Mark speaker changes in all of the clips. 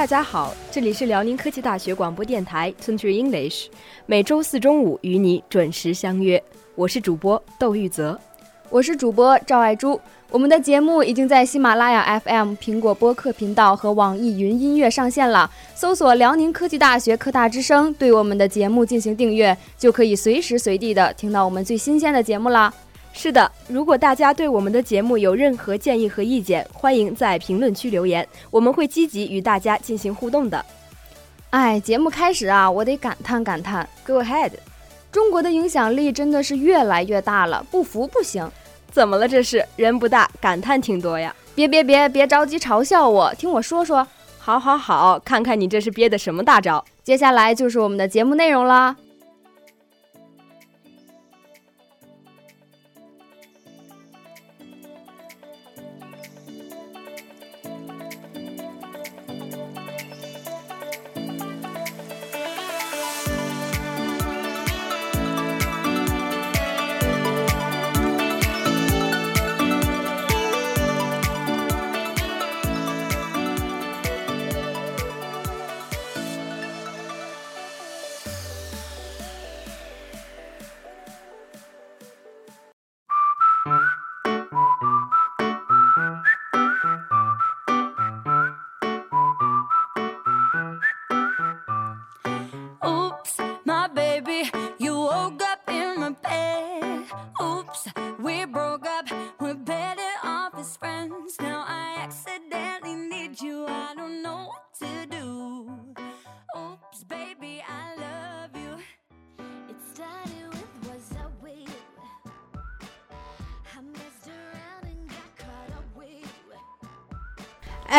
Speaker 1: 大家好，这里是辽宁科技大学广播电台 Country English，每周四中午与你准时相约。我是主播窦玉泽，
Speaker 2: 我是主播赵爱珠。我们的节目已经在喜马拉雅 FM、苹果播客频道和网易云音乐上线了。搜索辽宁科技大学科大之声，对我们的节目进行订阅，就可以随时随地的听到我们最新鲜的节目啦。
Speaker 1: 是的，如果大家对我们的节目有任何建议和意见，欢迎在评论区留言，我们会积极与大家进行互动的。
Speaker 2: 哎，节目开始啊，我得感叹感叹。
Speaker 1: Go ahead，
Speaker 2: 中国的影响力真的是越来越大了，不服不行。
Speaker 1: 怎么了？这是人不大，感叹挺多呀。
Speaker 2: 别别别别着急嘲笑我，听我说说。
Speaker 1: 好好好，看看你这是憋的什么大招。
Speaker 2: 接下来就是我们的节目内容啦。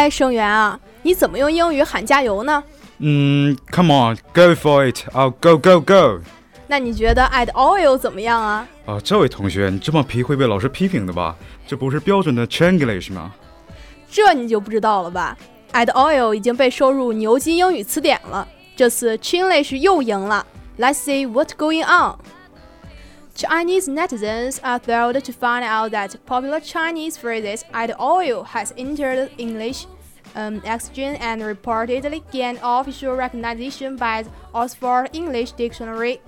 Speaker 3: 哎，甡源啊，你怎么用英语喊加油呢？
Speaker 4: 嗯，Come on, go for it, I'll go go go。
Speaker 3: 那你觉得 add oil 怎么样啊？
Speaker 4: 啊，这位同学，你这么皮会被老师批评的吧？这不是标准的 Chinglish 吗？
Speaker 3: 这你就不知道了吧？add oil 已经被收入牛津英语词典了。这次 Chinglish 又赢了。Let's see what's going on. Chinese netizens are thrilled to find out that popular Chinese phrases add oil has entered English um, exchange and reportedly gained official recognition by the Oxford English Dictionary.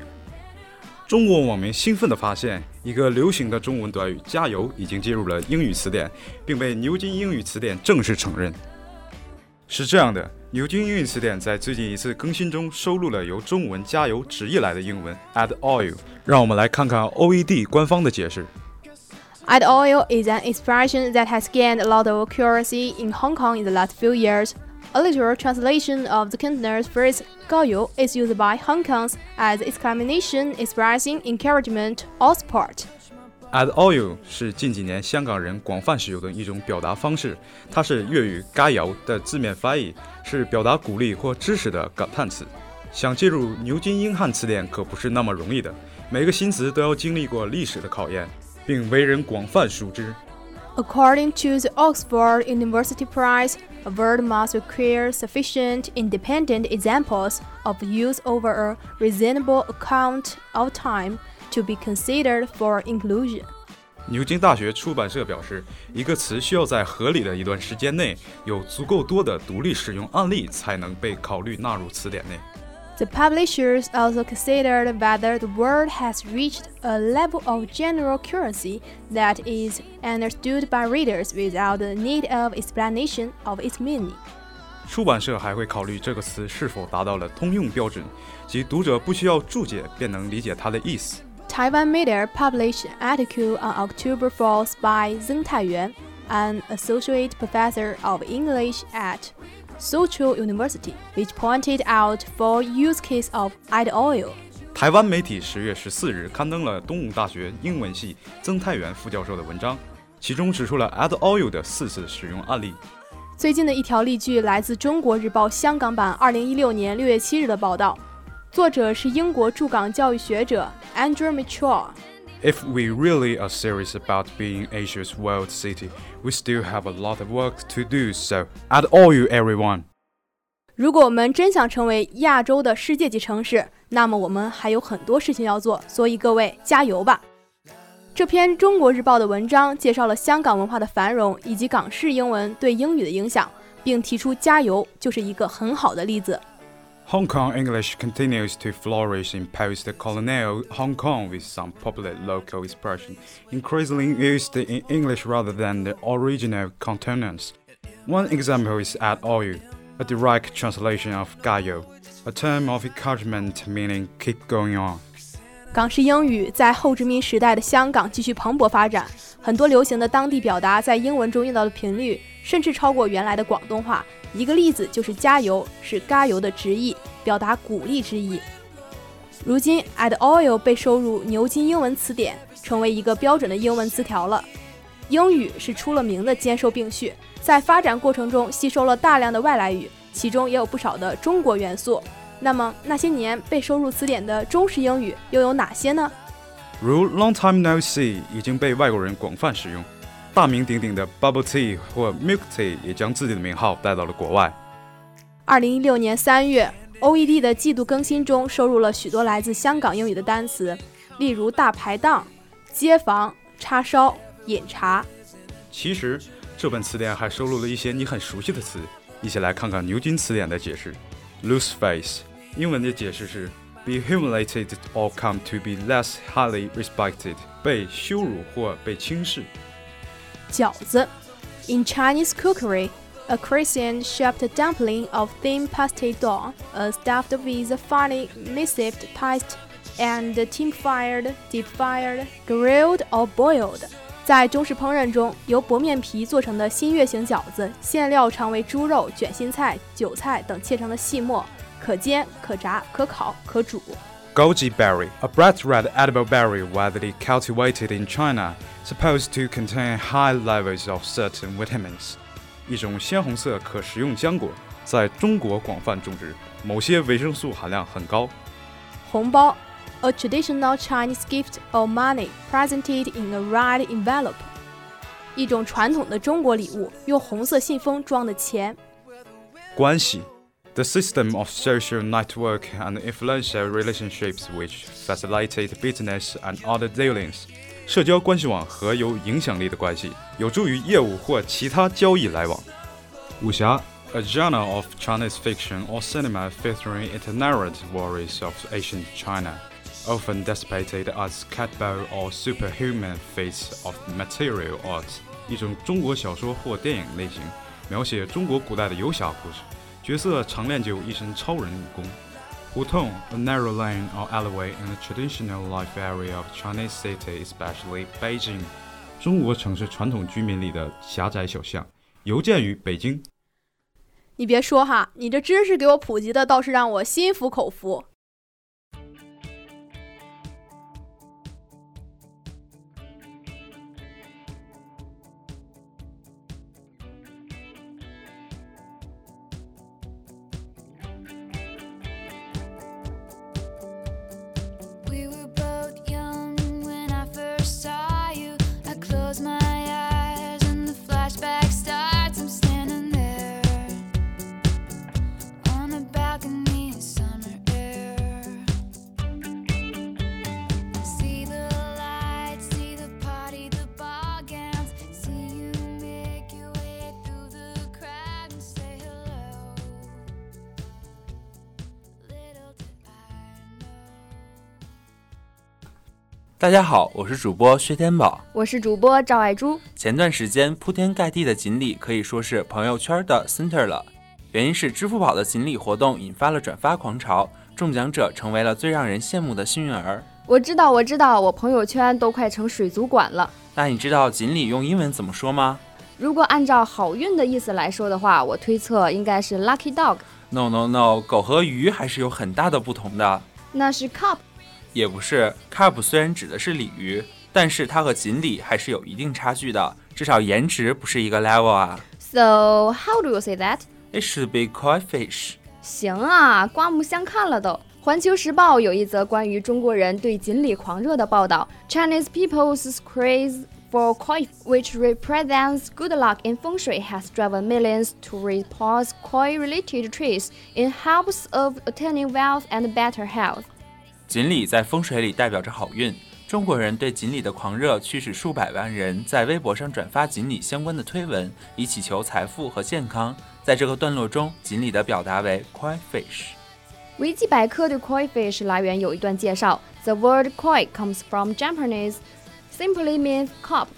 Speaker 4: 中国网民兴奋地发现，一个流行的中文短语“加油”已经进入了英语词典，并被牛津英语词典正式承认。是这样的，牛津英语词典在最近一次更新中收录了由中文“加油”直译来的英文 “add oil”。让我们来看看 OED 官方的解释。
Speaker 3: Add oil is an expression that has gained a lot of currency in Hong Kong in the last few years. A literal translation of the Cantonese phrase "gaoyu" is used by Hong Kongs as exclamation expressing encouragement or support.
Speaker 4: Add oil 是近几年香港人广泛使用的一种表达方式，它是粤语“加油”的字面翻译，是表达鼓励或支持的感叹词。想进入牛津英汉词典可不是那么容易的，每个新词都要经历过历史的考验。并为人广泛熟知。
Speaker 3: According to the Oxford University Press, a word must require sufficient independent examples of use over a reasonable account of time. to be considered for inclusion。
Speaker 4: 牛津大学出版社表示，一个词需要在合理的一段时间内有足够多的独立使用案例，才能被考虑纳入词典内。
Speaker 3: The publishers also considered whether the word has reached a level of general currency that is understood by readers without the need of explanation of its meaning.
Speaker 4: 出版社还会考虑这个词是否达到了通用标准，即读者不需要注解便能理解它的意思。
Speaker 3: Taiwan Media published an article on October 4th by Zheng Taiyuan, an associate professor of English at Soochow University, which pointed out four use cases of add oil.
Speaker 4: 台湾媒体十月十四日刊登了东吴大学英文系曾泰元副教授的文章，其中指出了 add oil 的四次使用案例。
Speaker 3: 最近的一条例句来自《中国日报》香港版二零一六年六月七日的报道。作者是英国驻港教育学者 Andrew Mitchell。
Speaker 4: If we really are serious about being Asia's world city, we still have a lot of work to do. So, add all you, everyone.
Speaker 3: 如果我们真想成为亚洲的世界级城市，那么我们还有很多事情要做。所以各位加油吧！这篇《中国日报》的文章介绍了香港文化的繁荣以及港式英文对英语的影响。并提出加油就是一个很好的例子。
Speaker 4: Hong Kong English continues to flourish in post-colonial Hong Kong with some popular local expressions increasingly used in English rather than the original Cantonese. One example is add oil, a direct translation of gayo, a term of encouragement meaning keep going on.
Speaker 3: 港式英语在后殖民时代的香港继续蓬勃发展，很多流行的当地表达在英文中用到的频率甚至超过原来的广东话，一个例子就是“加油”是“加油”的直译，表达鼓励之意。如今，add oil 被收入牛津英文词典，成为一个标准的英文词条了。英语是出了名的兼收并蓄，在发展过程中吸收了大量的外来语，其中也有不少的中国元素。那么，那些年被收入词典的中式英语又有哪些呢？
Speaker 4: 如 “long time no see” 已经被外国人广泛使用。大名鼎鼎的 Bubble Tea 或 Milk Tea 也将自己的名号带到了国外。
Speaker 3: 二零一六年三月，OED 的季度更新中收录了许多来自香港英语的单词，例如“大排档”、“街坊”、“叉烧”、“饮茶”。
Speaker 4: 其实，这本词典还收录了一些你很熟悉的词，一起来看看牛津词典的解释。Lose face，英文的解释是 be humiliated or come to be less highly respected，被羞辱或被轻视。
Speaker 3: 饺子，in Chinese cookery, a crescent-shaped dumpling of thin pastry dough, stuffed with finely minced paste and tin-fired, deep-fired, grilled or boiled。在中式烹饪中，由薄面皮做成的新月形饺子，馅料常为猪肉、卷心菜、韭菜等切成的细末，可煎、可炸、可烤、可煮。
Speaker 4: Goji berry, a bright red edible berry widely cultivated in China, supposed to contain high levels of certain vitamins. 一种鲜红色可食用浆果，在中国广泛种植，某些维生素含量很高。
Speaker 3: 红包，a traditional Chinese gift of money presented in a red envelope. 一种传统的中国礼物，用红色信封装的钱。
Speaker 4: 关系 the system of social network and influential relationships which facilitate business and other dealings. 社交关系网和有影响力的关系，有助于业务或其他交易来往。武侠，a genre of Chinese fiction or cinema featuring itinerant warriors of ancient China, often depicted as catbow or superhuman feats of martial art，一种中国小说或电影类型，描写中国古代的游侠故事。角色常练就一身超人武功。胡同，a narrow lane or alleyway in a traditional life area of Chinese city, especially Beijing。中国城市传统居民里的狭窄小巷，尤见于北京。
Speaker 3: 你别说哈，你这知识给我普及的倒是让我心服口服。
Speaker 5: 大家好，我是主播薛天宝，
Speaker 2: 我是主播赵爱珠。
Speaker 5: 前段时间铺天盖地的锦鲤可以说是朋友圈的 center 了，原因是支付宝的锦鲤活动引发了转发狂潮，中奖者成为了最让人羡慕的幸运儿。
Speaker 2: 我知道，我知道，我朋友圈都快成水族馆了。
Speaker 5: 那你知道锦鲤用英文怎么说吗？
Speaker 2: 如果按照好运的意思来说的话，我推测应该是 lucky dog。
Speaker 5: No no no，狗和鱼还是有很大的不同的。
Speaker 2: 那是 cup。
Speaker 5: 也不是，carp 虽然指的是鲤鱼，但是它和锦鲤还是有一定差距的，至少颜值不是一个 level 啊。
Speaker 2: So how do you say that?
Speaker 5: It should be koi fish.
Speaker 2: 行啊，刮目相看了都。环球时报有一则关于中国人对锦鲤狂热的报道，Chinese people's craze for koi, which represents good luck in feng shui, has driven millions to repose koi-related trees in hopes of attaining wealth and better health.
Speaker 5: 锦鲤在风水里代表着好运，中国人对锦鲤的狂热驱使数百万人在微博上转发锦鲤相关的推文，以祈求财富和健康。在这个段落中，锦鲤的表达为 koi fish。
Speaker 2: 维基百科对 koi fish 来源有一段介绍：The word koi comes from Japanese, simply means carp.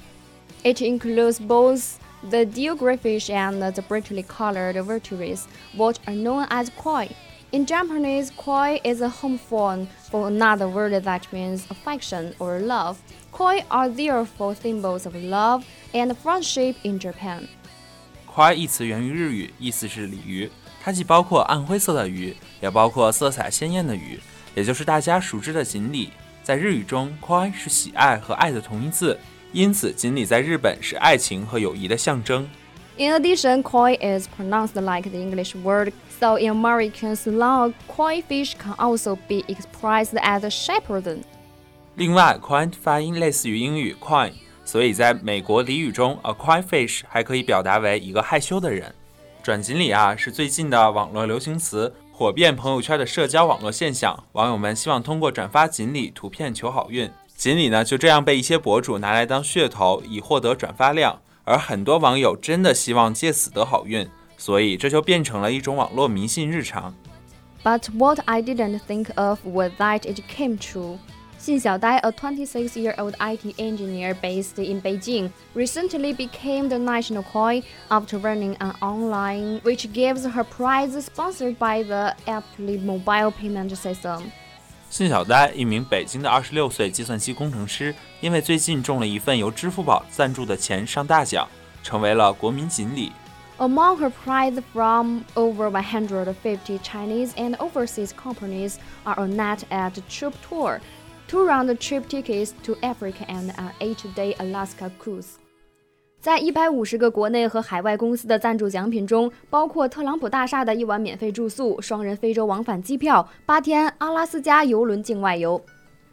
Speaker 2: It includes both the deal greyfish and the brightly colored vertebrates, which are known as koi. In Japanese, koi is a homophone for another word that means affection or love. Koi are therefore symbols of love and friendship in Japan.
Speaker 5: koi 一词源于日语，意思是鲤鱼。它既包括暗灰色的鱼，也包括色彩鲜艳的鱼，也就是大家熟知的锦鲤。在日语中，koi 是喜爱和爱的同义字。因此，锦鲤在日本是爱情和友谊的象征。
Speaker 2: In addition, koi is pronounced like the English word, so in American slang, koi fish can also be expressed as a shepherd.
Speaker 5: 另外，koi 发音类似于英语 coin，所以在美国俚语中，a koi fish 还可以表达为一个害羞的人。转锦鲤啊，是最近的网络流行词，火遍朋友圈的社交网络现象。网友们希望通过转发锦鲤图片求好运。锦鲤呢，就这样被一些博主拿来当噱头，以获得转发量。而很多网友真的希望借此得好运，所以这就变成了一种网络迷信日常。
Speaker 2: But what I didn't think of was that it came true. Xin Xiaodai, a 26 year old IT engineer based in Beijing, recently became the national coin after running an online which gives her prize sponsored by the Alipay mobile payment system.
Speaker 5: 信小呆，一名北京的二十六岁计算机工程师，因为最近中了一份由支付宝赞助的钱上大奖，成为了国民锦鲤。
Speaker 2: Among her prize from over 150 Chinese and overseas companies are a net at trip tour, two round trip tickets to Africa and an eight-day Alaska cruise. 在一百五十个国内和海外公司的赞助奖品中，包括特朗普大厦的一晚免费住宿、双人非洲往返机票、八天阿拉斯加游轮境外游。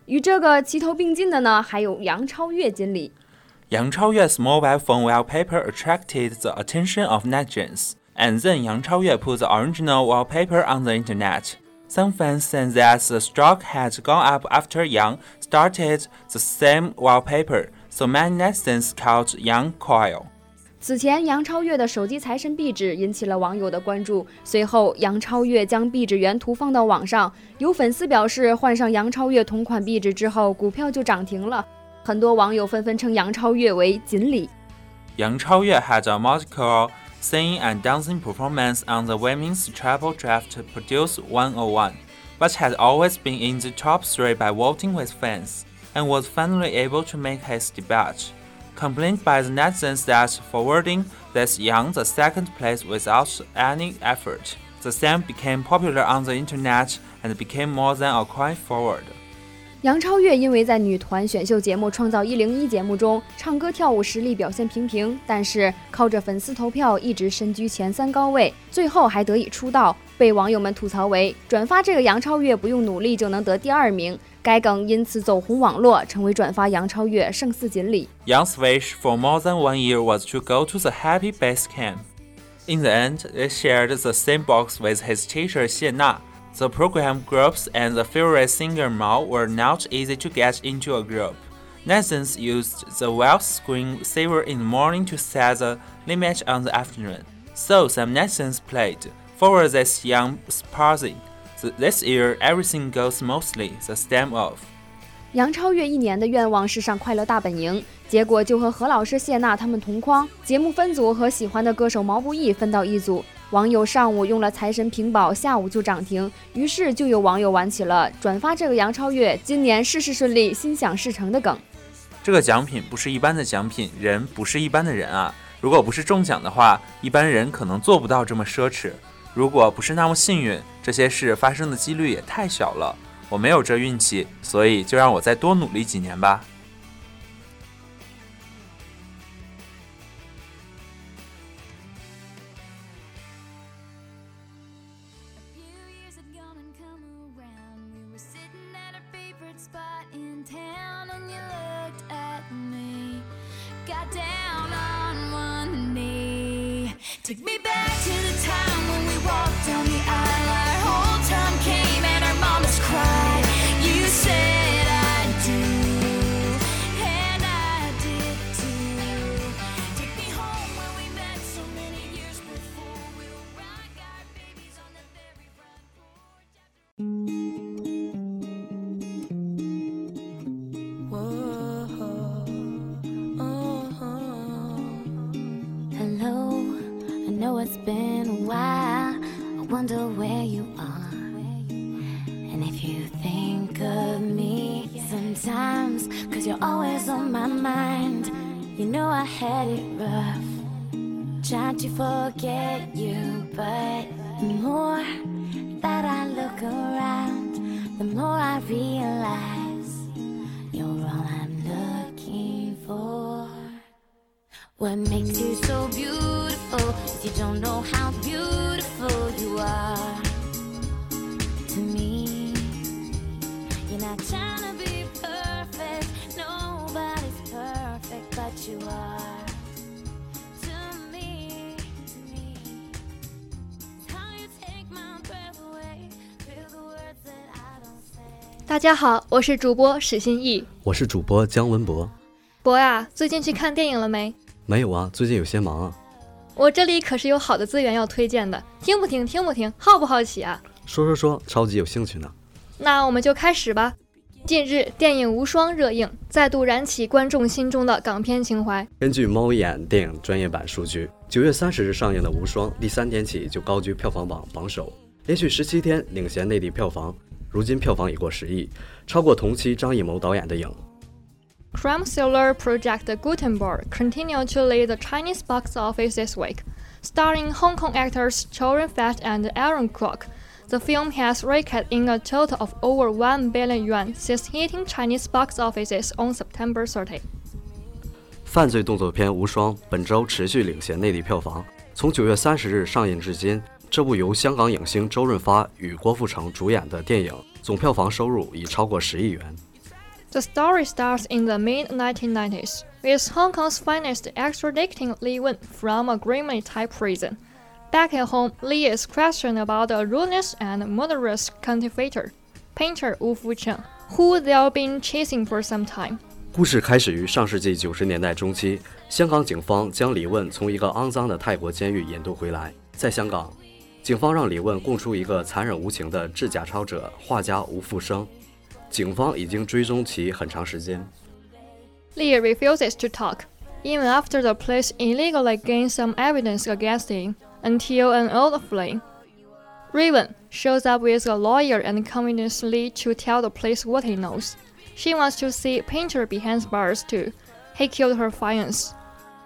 Speaker 2: 与这个齐头并进的呢，还有杨超越经理。
Speaker 5: 杨超越 mobile phone wallpaper attracted the attention of netizens, and then Yang Chaoyue put the original wallpaper on the internet. Some fans said that the stock had gone up after Yang started the same wallpaper. So many netizens called Yang Coil。
Speaker 2: 此前，杨超越的手机财神壁纸引起了网友的关注。随后，杨超越将壁纸原图放到网上，有粉丝表示换上杨超越同款壁纸之后，股票就涨停了。 很多网友纷纷称杨超越为“锦鲤”。
Speaker 5: 杨超越 had a musical singing and dancing performance on the Women's Travel Draft Produce 101, but had always been in the top three by voting with fans and was finally able to make his debut. Complained by the netizens that forwarding this Yang the second place without any effort, the Sam became popular on the internet and became more than a coin forward.
Speaker 2: 杨超越因为在女团选秀节目创造一零一节目中唱歌跳舞实力表现平平但是靠着粉丝投票一直身居前三高位最后还得以出道被网友们吐槽为转发这个杨超越不用努力就能得第二名该梗因此走红网络成为转发杨超越胜似锦鲤。
Speaker 5: Yangsui for more than one year was to go to the happy base camp. In the end they shared the same box with his teacher 谢娜 The program groups and the favorite singer Mao were not easy to get into a group. Netizens used the wealth screen saver in the morning to set the limit on the afternoon. So some netizens played for this young Sparzi. This year, everything goes smoothly. The stem off.
Speaker 2: 杨超越一年的愿望是上《快乐大本营》，结果就和何老师谢娜他们同框，节目分组和喜欢的歌手毛不易分到一组。 网友上午用了财神屏保，下午就涨停，于是就有网友玩起了转发这个杨超越今年事事顺利、心想事成的梗。
Speaker 5: 这个奖品不是一般的奖品，人不是一般的人啊！如果不是中奖的话，一般人可能做不到这么奢侈。如果不是那么幸运，这些事发生的几率也太小了。我没有这运气，所以就让我再多努力几年吧。
Speaker 6: Take me What makes you so beautiful is you don't know how beautiful you are to me. You're not trying to be perfect, nobody's perfect, but you are to me. To me, It's how you take my breath away, feel the words that I don't say.
Speaker 7: 大家好，我是主播史新义。
Speaker 8: 我是主播姜文博。
Speaker 7: 博呀，最近去看电影了没？
Speaker 8: 没有啊，最近有些忙啊。
Speaker 7: 我这里可是有好的资源要推荐的，听不听？听不听？好不好奇啊？
Speaker 8: 说说说，超级有兴趣呢。
Speaker 7: 那我们就开始吧。近日，电影《无双》热映，再度燃起观众心中的港片情怀。
Speaker 8: 根据猫眼电影专业版数据，九月三十日上映的《无双》，第三天起就高居票房榜榜首，连续十七天领衔内地票房，如今票房已过十亿，超过同期张艺谋导演的影。
Speaker 7: Crime thriller project Gutenberg continued to lead the Chinese box office this week. Starring Hong Kong actors Chow Yun-fat and Aaron Kwok, the film has raked in a total of over 1 billion yuan since hitting Chinese box offices on September 30.
Speaker 8: 犯罪动作片《无双》本周持续领衔内地票房，从九月三十日上映至今，这部由香港影星周润发与郭富城主演的电影总票房收入已超过十亿元。
Speaker 7: The story starts in the mid 1990s, with Hong Kong's finest extraditing Li Wen from a grimly tight prison. Back at home, Li is questioned about the ruthless and murderous cultivator, painter Wu Fucheng, who they've been chasing for some time.
Speaker 8: 故事开始于上世纪九十年代中期，香港警方将李问从一个肮脏的泰国监狱引渡回来。在香港，警方让李问供出一个残忍无情的制假钞者画家吴复生。 警方已经追踪其很长时间。
Speaker 7: Li refuses to talk, even after the police illegally gain some evidence against him, until an old flame. Raven shows up with a lawyer and convinces Li to tell the police what he knows. She wants to see Painter behind bars too. He killed her fiance.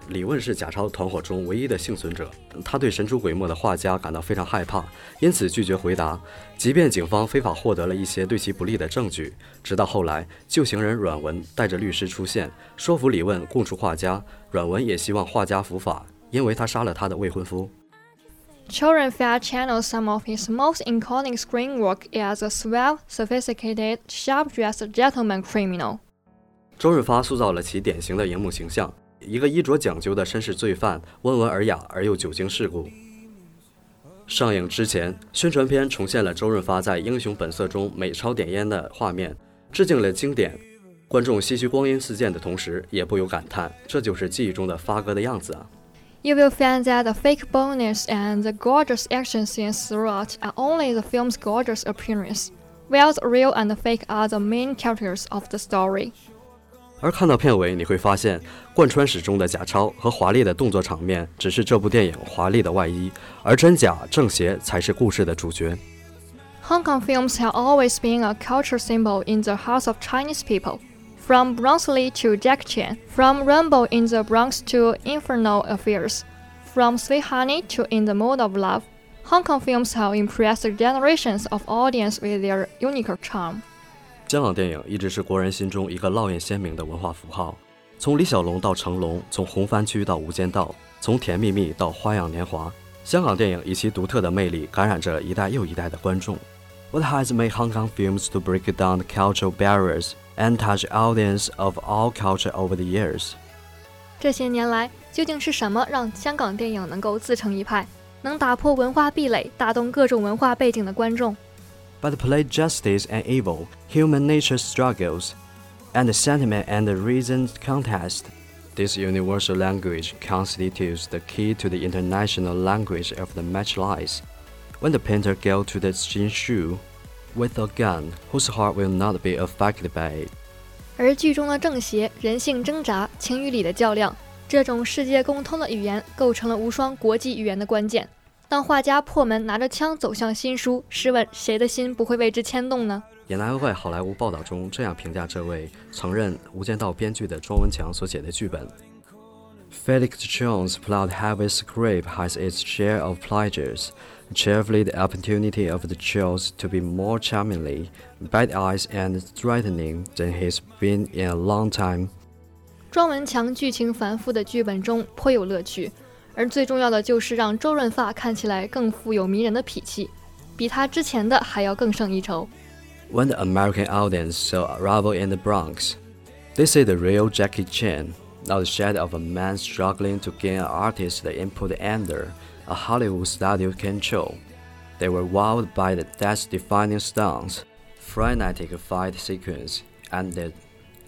Speaker 8: 李问是假钞团伙中唯一的幸存者，他对神出鬼没的画家感到非常害怕，因此拒绝回答。即便警方非法获得了一些对其不利的证据，直到后来旧行人阮文带着律师出现，说服李问供出画家。阮文也希望画家伏法，因为他杀了他的未婚夫。
Speaker 7: Choran Fat channels some of his most iconic screen work as a suave, sophisticated, sharp-dressed gentleman criminal.
Speaker 8: 周润发塑造了其典型的荧幕形象，一个衣着讲究的绅士罪犯，温文尔雅而又久经世故。上映之前，宣传片重现了周润发在《英雄本色》中美钞点烟的画面，致敬了经典。观众唏嘘光阴似箭的同时，也不由感叹，这就是记忆中的发哥的样子啊
Speaker 7: ！You will find that the fake bonus and the gorgeous action scenes throughout are only the film's gorgeous appearance, while the real and the fake are the main characters of the story.
Speaker 8: 而看到片尾，你会发现贯穿始终的假钞和华丽的动作场面只是这部电影华丽的外衣，而真假正邪才是故事的主角。
Speaker 7: Hong Kong films have always been a culture symbol in the hearts of Chinese people. From Bruce Lee to Jack Chan, from Rumble in the Bronx to Infernal Affairs, from Sweet Honey to In the Mood of Love, Hong Kong films have impressed generations of audience with their unique charm.
Speaker 8: 香港电影一直是国人心中一个烙印鲜明的文化符号。从李小龙到成龙，从红番区到《无间道》，从《甜蜜蜜》到《花样年华》，香港电影以其独特的魅力感染着一代又一代的观众。What has made Hong Kong films to break down the cultural barriers and touch audience of all culture over the years?
Speaker 7: 这些年来，究竟是什么让香港电影能够自成一派，能打破文化壁垒，打动各种文化背景的观众？
Speaker 8: But play justice and evil, human nature struggles, and the sentiment and the reason contest. This universal language constitutes the key to the international language of the match lies. When the painter goes to the Jinshu with a gun, whose heart will not be affected by it.
Speaker 7: 而剧中的正邪、人性挣扎、情与理的较量，这种世界共通的语言，构成了无双国际语言的关键。 当画家破门拿着枪走向新书，试问谁的心不会为之牵动呢？
Speaker 8: 也难怪好莱坞报道中这样评价这位曾任《无间道》编剧的庄文强所写的剧本：Felix Jones' plot-heavy script has its share of pleasures, chiefly the opportunity of the Jones to be more charmingly, bad-eyed and threatening than he's been in a long time.
Speaker 7: 庄文强剧情繁复的剧本中颇有乐趣，而最重要的就是让周润发看起来更富有迷人的脾气，比他之前的还要更胜一筹。
Speaker 8: When the American audience saw Rumble in the Bronx, they see the real Jackie Chan, not the shadow of a man struggling to gain an artist the input under a Hollywood studio control. They were wowed by the death-defining stunts, frenetic fight sequence, and the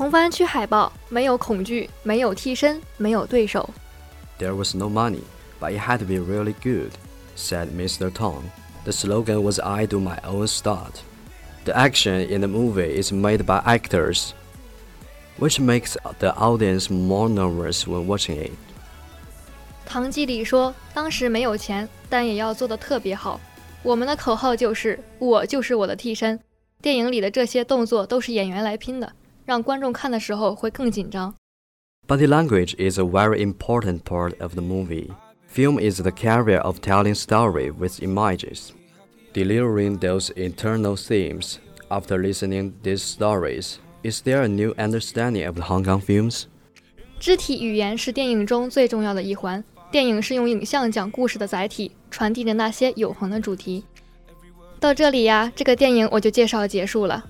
Speaker 7: 红番区海报没有恐惧，没有替身，没有对手。
Speaker 8: There was no money, but it had to be really good, said Mr. Tong. The slogan was I do my own stunt. The action in the movie is made by actors, which makes the audience more nervous when watching it.
Speaker 7: 唐季礼说：“当时没有钱，但也要做得特别好。我们的口号就是‘我就是我的替身’。电影里的这些动作都是演员来拼的， 让观众看的时候会更紧张。
Speaker 8: Body language is a very important part of the movie. Film is the carrier of telling story with images, delivering those internal themes. After listening these stories, is there a new understanding of the Hong Kong films?
Speaker 7: 肢体语言是电影中最重要的一环。电影是用影像讲故事的载体，传递着那些永恒的主题。到这里呀，这个电影我就介绍结束了。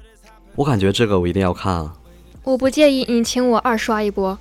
Speaker 8: 我感觉这个我一定要看啊！
Speaker 7: 我不介意你请我二刷一波。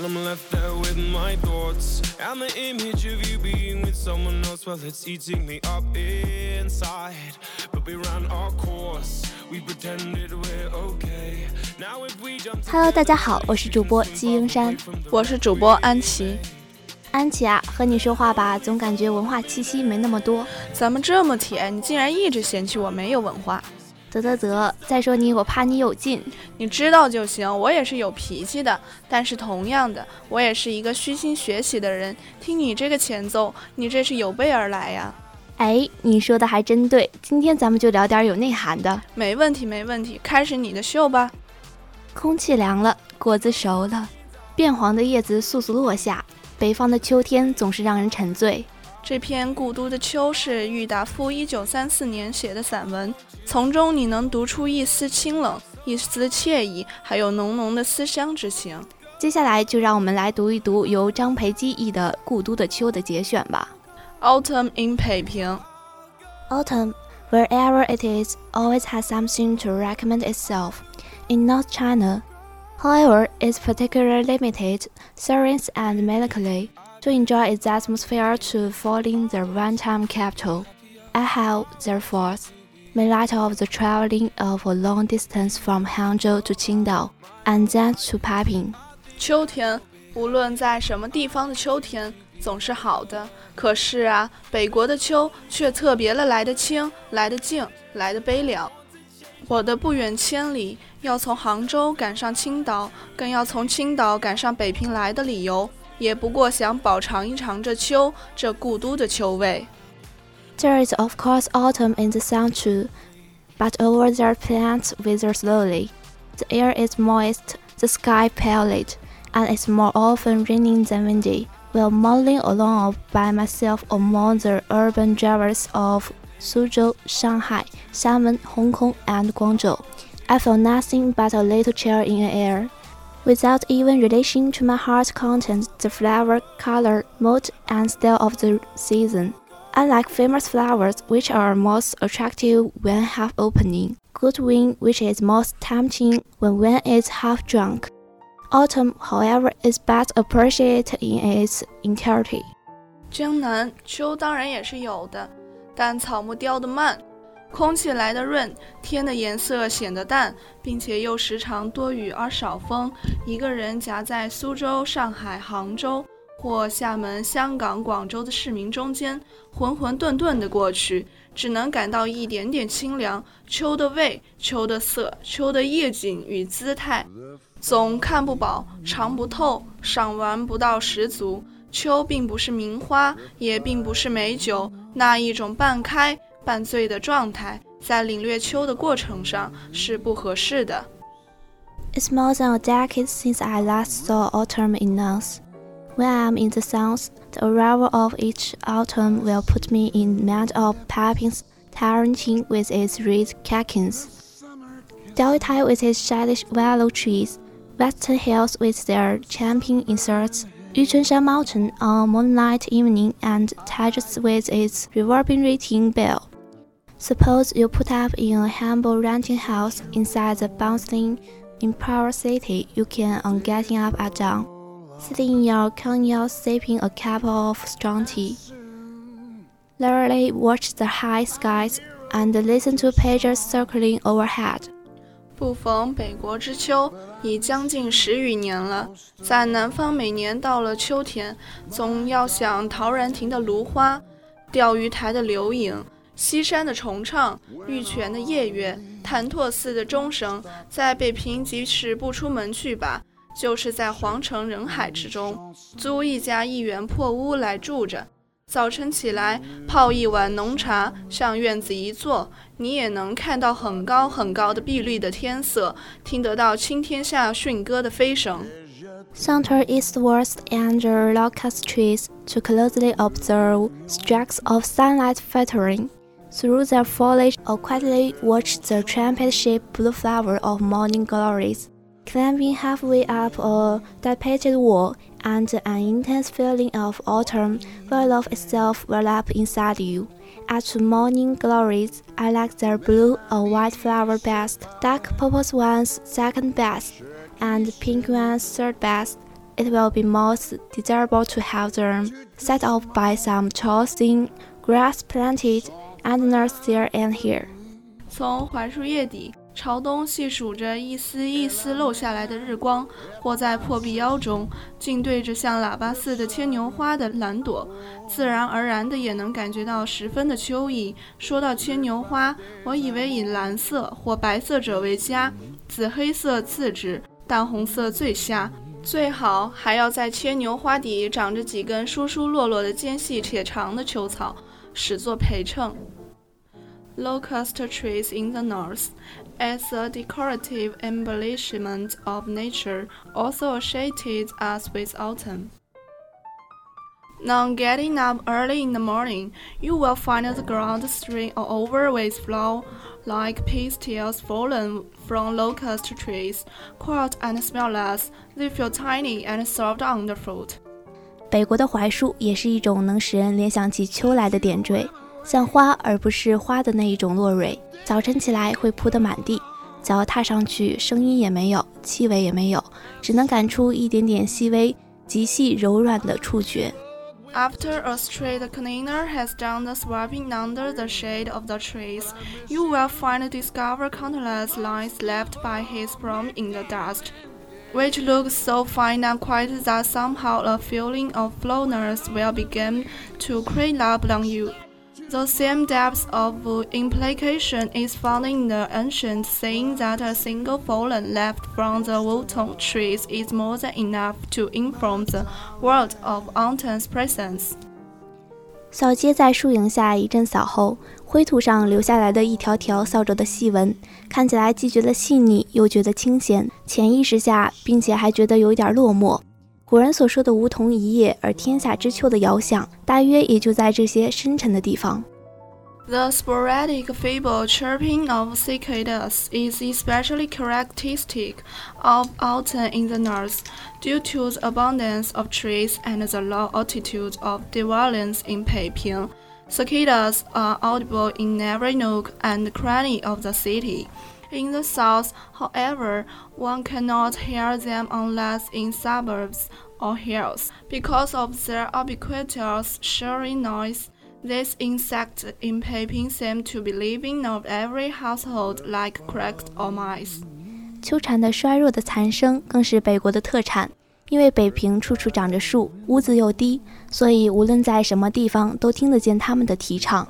Speaker 9: And I'm left there with my thoughts and the image of you being with someone else, well, it's eating me up inside. But we ran our course. We pretended we're okay. Now if we jump
Speaker 10: Hello，大家好，我是主播季英山。
Speaker 11: 我是主播安琪。
Speaker 10: 安琪啊，和你说话吧，总感觉文化气息没那么多。
Speaker 11: 咱们这么铁，你竟然一直嫌弃我没有文化。
Speaker 10: 啧啧啧，再说你，我怕你有劲。
Speaker 11: 你知道就行，我也是有脾气的，但是同样的，我也是一个虚心学习的人。听你这个前奏，你这是有备而来呀。
Speaker 10: 哎，你说的还真对，今天咱们就聊点有内涵的。
Speaker 11: 没问题，没问题，开始你的秀吧。
Speaker 10: 空气凉了，果子熟了，变黄的叶子簌簌落下。北方的秋天总是让人沉醉。
Speaker 11: 这篇《故都的秋》是郁达夫一九三四年写的散文，从中你能读出一丝清冷，一丝惬意，还有浓浓的思乡之情。
Speaker 10: 接下来就让我们来读一读由张培基译的《故都的秋》的节选吧。
Speaker 11: Autumn in Peiping.。
Speaker 10: Autumn, wherever it is, always has something to recommend itself. In North China, however, is particularly limited, serene and melancholy. To enjoy its atmosphere to falling the one-time capital, I have, therefore, made light of the traveling of a long distance from Hangzhou to Qingdao, and then to Peiping.
Speaker 11: 秋天，无论在什么地方的秋天，总是好的。可是啊，北国的秋却特别的来得清，来得静，来得悲凉。我的不远千里，要从杭州赶上青岛，更要从青岛赶上北平来的理由，也不过想饱尝一尝这秋，这故都的秋味。
Speaker 10: There is of course autumn in the sun too. but over their plants wither slowly. The air is moist, the sky pallid, and it's more often raining than windy. While modeling along by myself among the urban drivers of Suzhou, Shanghai, Xiamen, Hong Kong, and Guangzhou, I felt nothing but a little chill in the air. Without even relation to my heart's content, the flower, color, mood, and style of the season. Unlike famous flowers, which are most attractive when half opening, good wine, which is most tempting when one is half drunk. Autumn, however, is best appreciated in its entirety.
Speaker 11: 江南秋当然也是有的，但草木凋得慢， 空气来得润，天的颜色显得淡，并且又时常多雨而少风。一个人夹在苏州、上海、杭州或厦门、香港、广州的市民中间，浑浑沌沌地过去，只能感到一点点清凉。秋的味、秋的色、秋的夜景与姿态，总看不饱，尝不透，赏玩不到十足。秋并不是名花，也并不是美酒，那一种半开。犯罪的状态在领略秋的过程上是不合适的。
Speaker 10: It's more than a decade since I last saw autumn in North. When I am in the south, the arrival of each autumn will put me in mind of Peiping's Taoranting with its red catkins, Delta with its shadish willow trees, Western hills with their champion inserts, Yuchunshan Mountain on moonlight evening, and Tigers with its reverberating bell. Suppose you put up in a humble renting house inside the bustling Imperial City. You can, on getting up at dawn, sitting in your canyons sipping a cup of strong tea, leisurely watch the high skies and listen to pages circling overhead.
Speaker 11: 不逢北国之秋，已将近十余年了。在南方，每年到了秋天，总要想陶然亭的芦花，钓鱼台的流影。 西山的重唱，玉泉的夜月，潭柘寺的钟声，在北平即使不出门去吧，就是在皇城人海之中，租一家一园破屋来住着。早晨起来泡一碗浓茶，向院子一坐，你也能看到很高很高的碧绿的天色，听得到青天下驯鸽的飞声。
Speaker 10: Saunter eastwards under locust trees to closely observe streaks of sunlight filtering. Through their foliage, or quietly watch the trumpet-shaped blue flower of morning glories, climbing halfway up a dilapidated wall, and an intense feeling of autumn will love itself well up inside you. As to morning glories, I like their blue or white flower best, dark purple ones second best, and pink ones third best. It will be most desirable to have them set off by some tall thin grass planted Adnus there and here。
Speaker 11: 从槐树叶底朝东细数着一丝一丝漏下来的日光，或在破壁腰中，竟对着像喇叭似的牵牛花的蓝朵，自然而然的也能感觉到十分的秋意。说到牵牛花，我以为以蓝色或白色者为佳，紫黑色次之，淡红色最佳，最好还要在牵牛花底长着几根疏疏落落的尖细且长的秋草。始作陪衬。Locust trees in the north, as a decorative embellishment of nature, also associated us with autumn. Now, getting up early in the morning, you will find the ground strewn all over with flower-like pistils fallen from locust trees, quiet and smellless. They feel tiny and soft underfoot.
Speaker 10: 北国的槐树也是一种能使人联想起秋来的点缀，像花而不是花的那一种落蕊。早晨起来会铺得满地，脚踏上去声音也没有，气味也没有，只能感出一点点细微、极细柔软的触觉。
Speaker 11: After a street cleaner has done the sweeping under the shade of the trees, you will find discover countless lines left by his broom in the dust. which looks so fine and quiet that somehow a feeling of slowness will begin to creep up on you. The same depth of implication is found in the ancient saying that a single fallen leaf from the Wutong trees is more than enough to inform the world of autumn's presence.
Speaker 10: 小街在树影下一阵扫后，灰土上留下来的一条条扫帚的细纹，看起来既觉得细腻，又觉得清闲。潜意识下，并且还觉得有一点落寞。古人所说的“梧桐一叶而天下知秋”的遥想，大约也就在这些深沉的地方。
Speaker 11: The sporadic feeble chirping of cicadas is especially characteristic of autumn in the north, due to the abundance of trees and the low altitude of dwellings in Peiping. Cicadas are audible in every nook and cranny of the city. In the south, however, one cannot hear them unless in suburbs or hills, because of their ubiquitous shrilling noise. These insects in Peiping seem to be living of every household like crickets or mice.
Speaker 10: 秋蝉的衰弱的残声更是北国的特产， 因为北平处处长着树，屋子又低，所以无论在什么地方都听得见他们的提倡。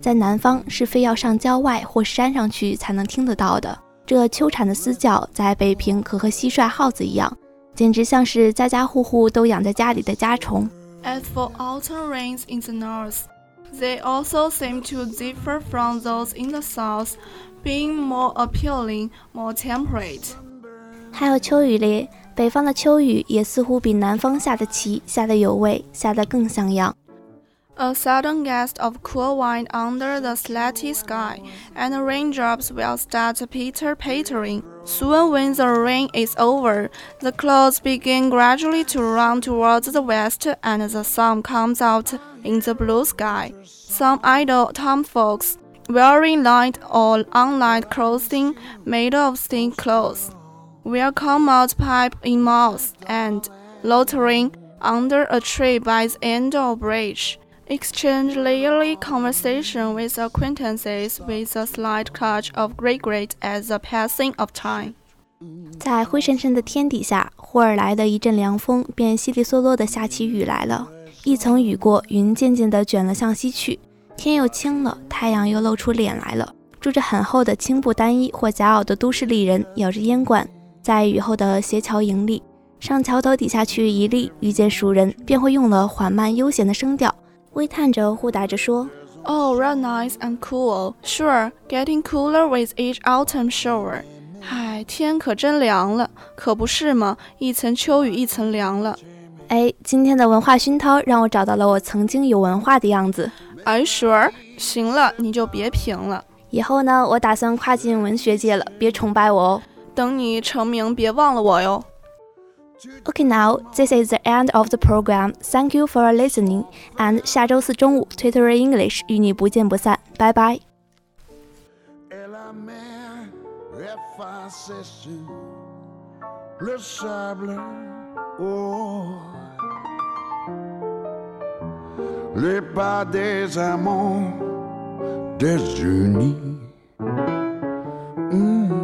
Speaker 10: 在南方是非要上郊外或山上去才能听得到的。这秋蝉的嘶叫，在北平可和蟋蟀、耗子一样，简直像是家家户户都养在家里的家虫。
Speaker 11: As for autumn rains in the north, they also seem to differ from those in the south, being more appealing, more temperate.
Speaker 10: 还有秋雨嘞，北方的秋雨也似乎比南方下得齐，下得有味，下得更像样。
Speaker 11: A sudden gust of cool wind under the slatty sky, and the raindrops will start pitter pattering. Soon, when the rain is over, the clouds begin gradually to run towards the west, and the sun comes out in the blue sky. Some idle tomfolks, wearing light or unlight clothing made of thin clothes, Will come out pipe in mouth and, loitering under a tree by the end of a bridge, exchange leisurely conversation with acquaintances with a slight touch of regret at the passing of time.
Speaker 10: 在灰沉沉的天底下，忽而来的一阵凉风，便稀里嗦啰地下起雨来了。一层雨过，云渐渐地卷了向西去，天又清了，太阳又露出脸来了。住着很厚的青布单衣或夹袄的都市丽人，咬着烟管，在雨后的斜桥营里，上桥头底下去一立，遇见熟人，便会用了缓慢悠闲的声调，微叹着，互答着说。
Speaker 11: Oh, real nice and cool. Sure, getting cooler with each autumn shower. 嗨，天可真凉了，可不是吗？一层秋雨一层凉了。
Speaker 10: 哎，今天的文化熏陶让我找到了我曾经有文化的样子。
Speaker 11: 哎，Sure，行了，你就别评了。
Speaker 10: 以后呢，我打算跨进文学界了，别崇拜我哦。
Speaker 11: 等你成名别忘了我哟。
Speaker 10: Okay, now this is the end of the program. Thank you for listening. And 下周四中午，Twittery English 与你不见不散。拜拜。
Speaker 12: les pas des amants désunis. Mmh.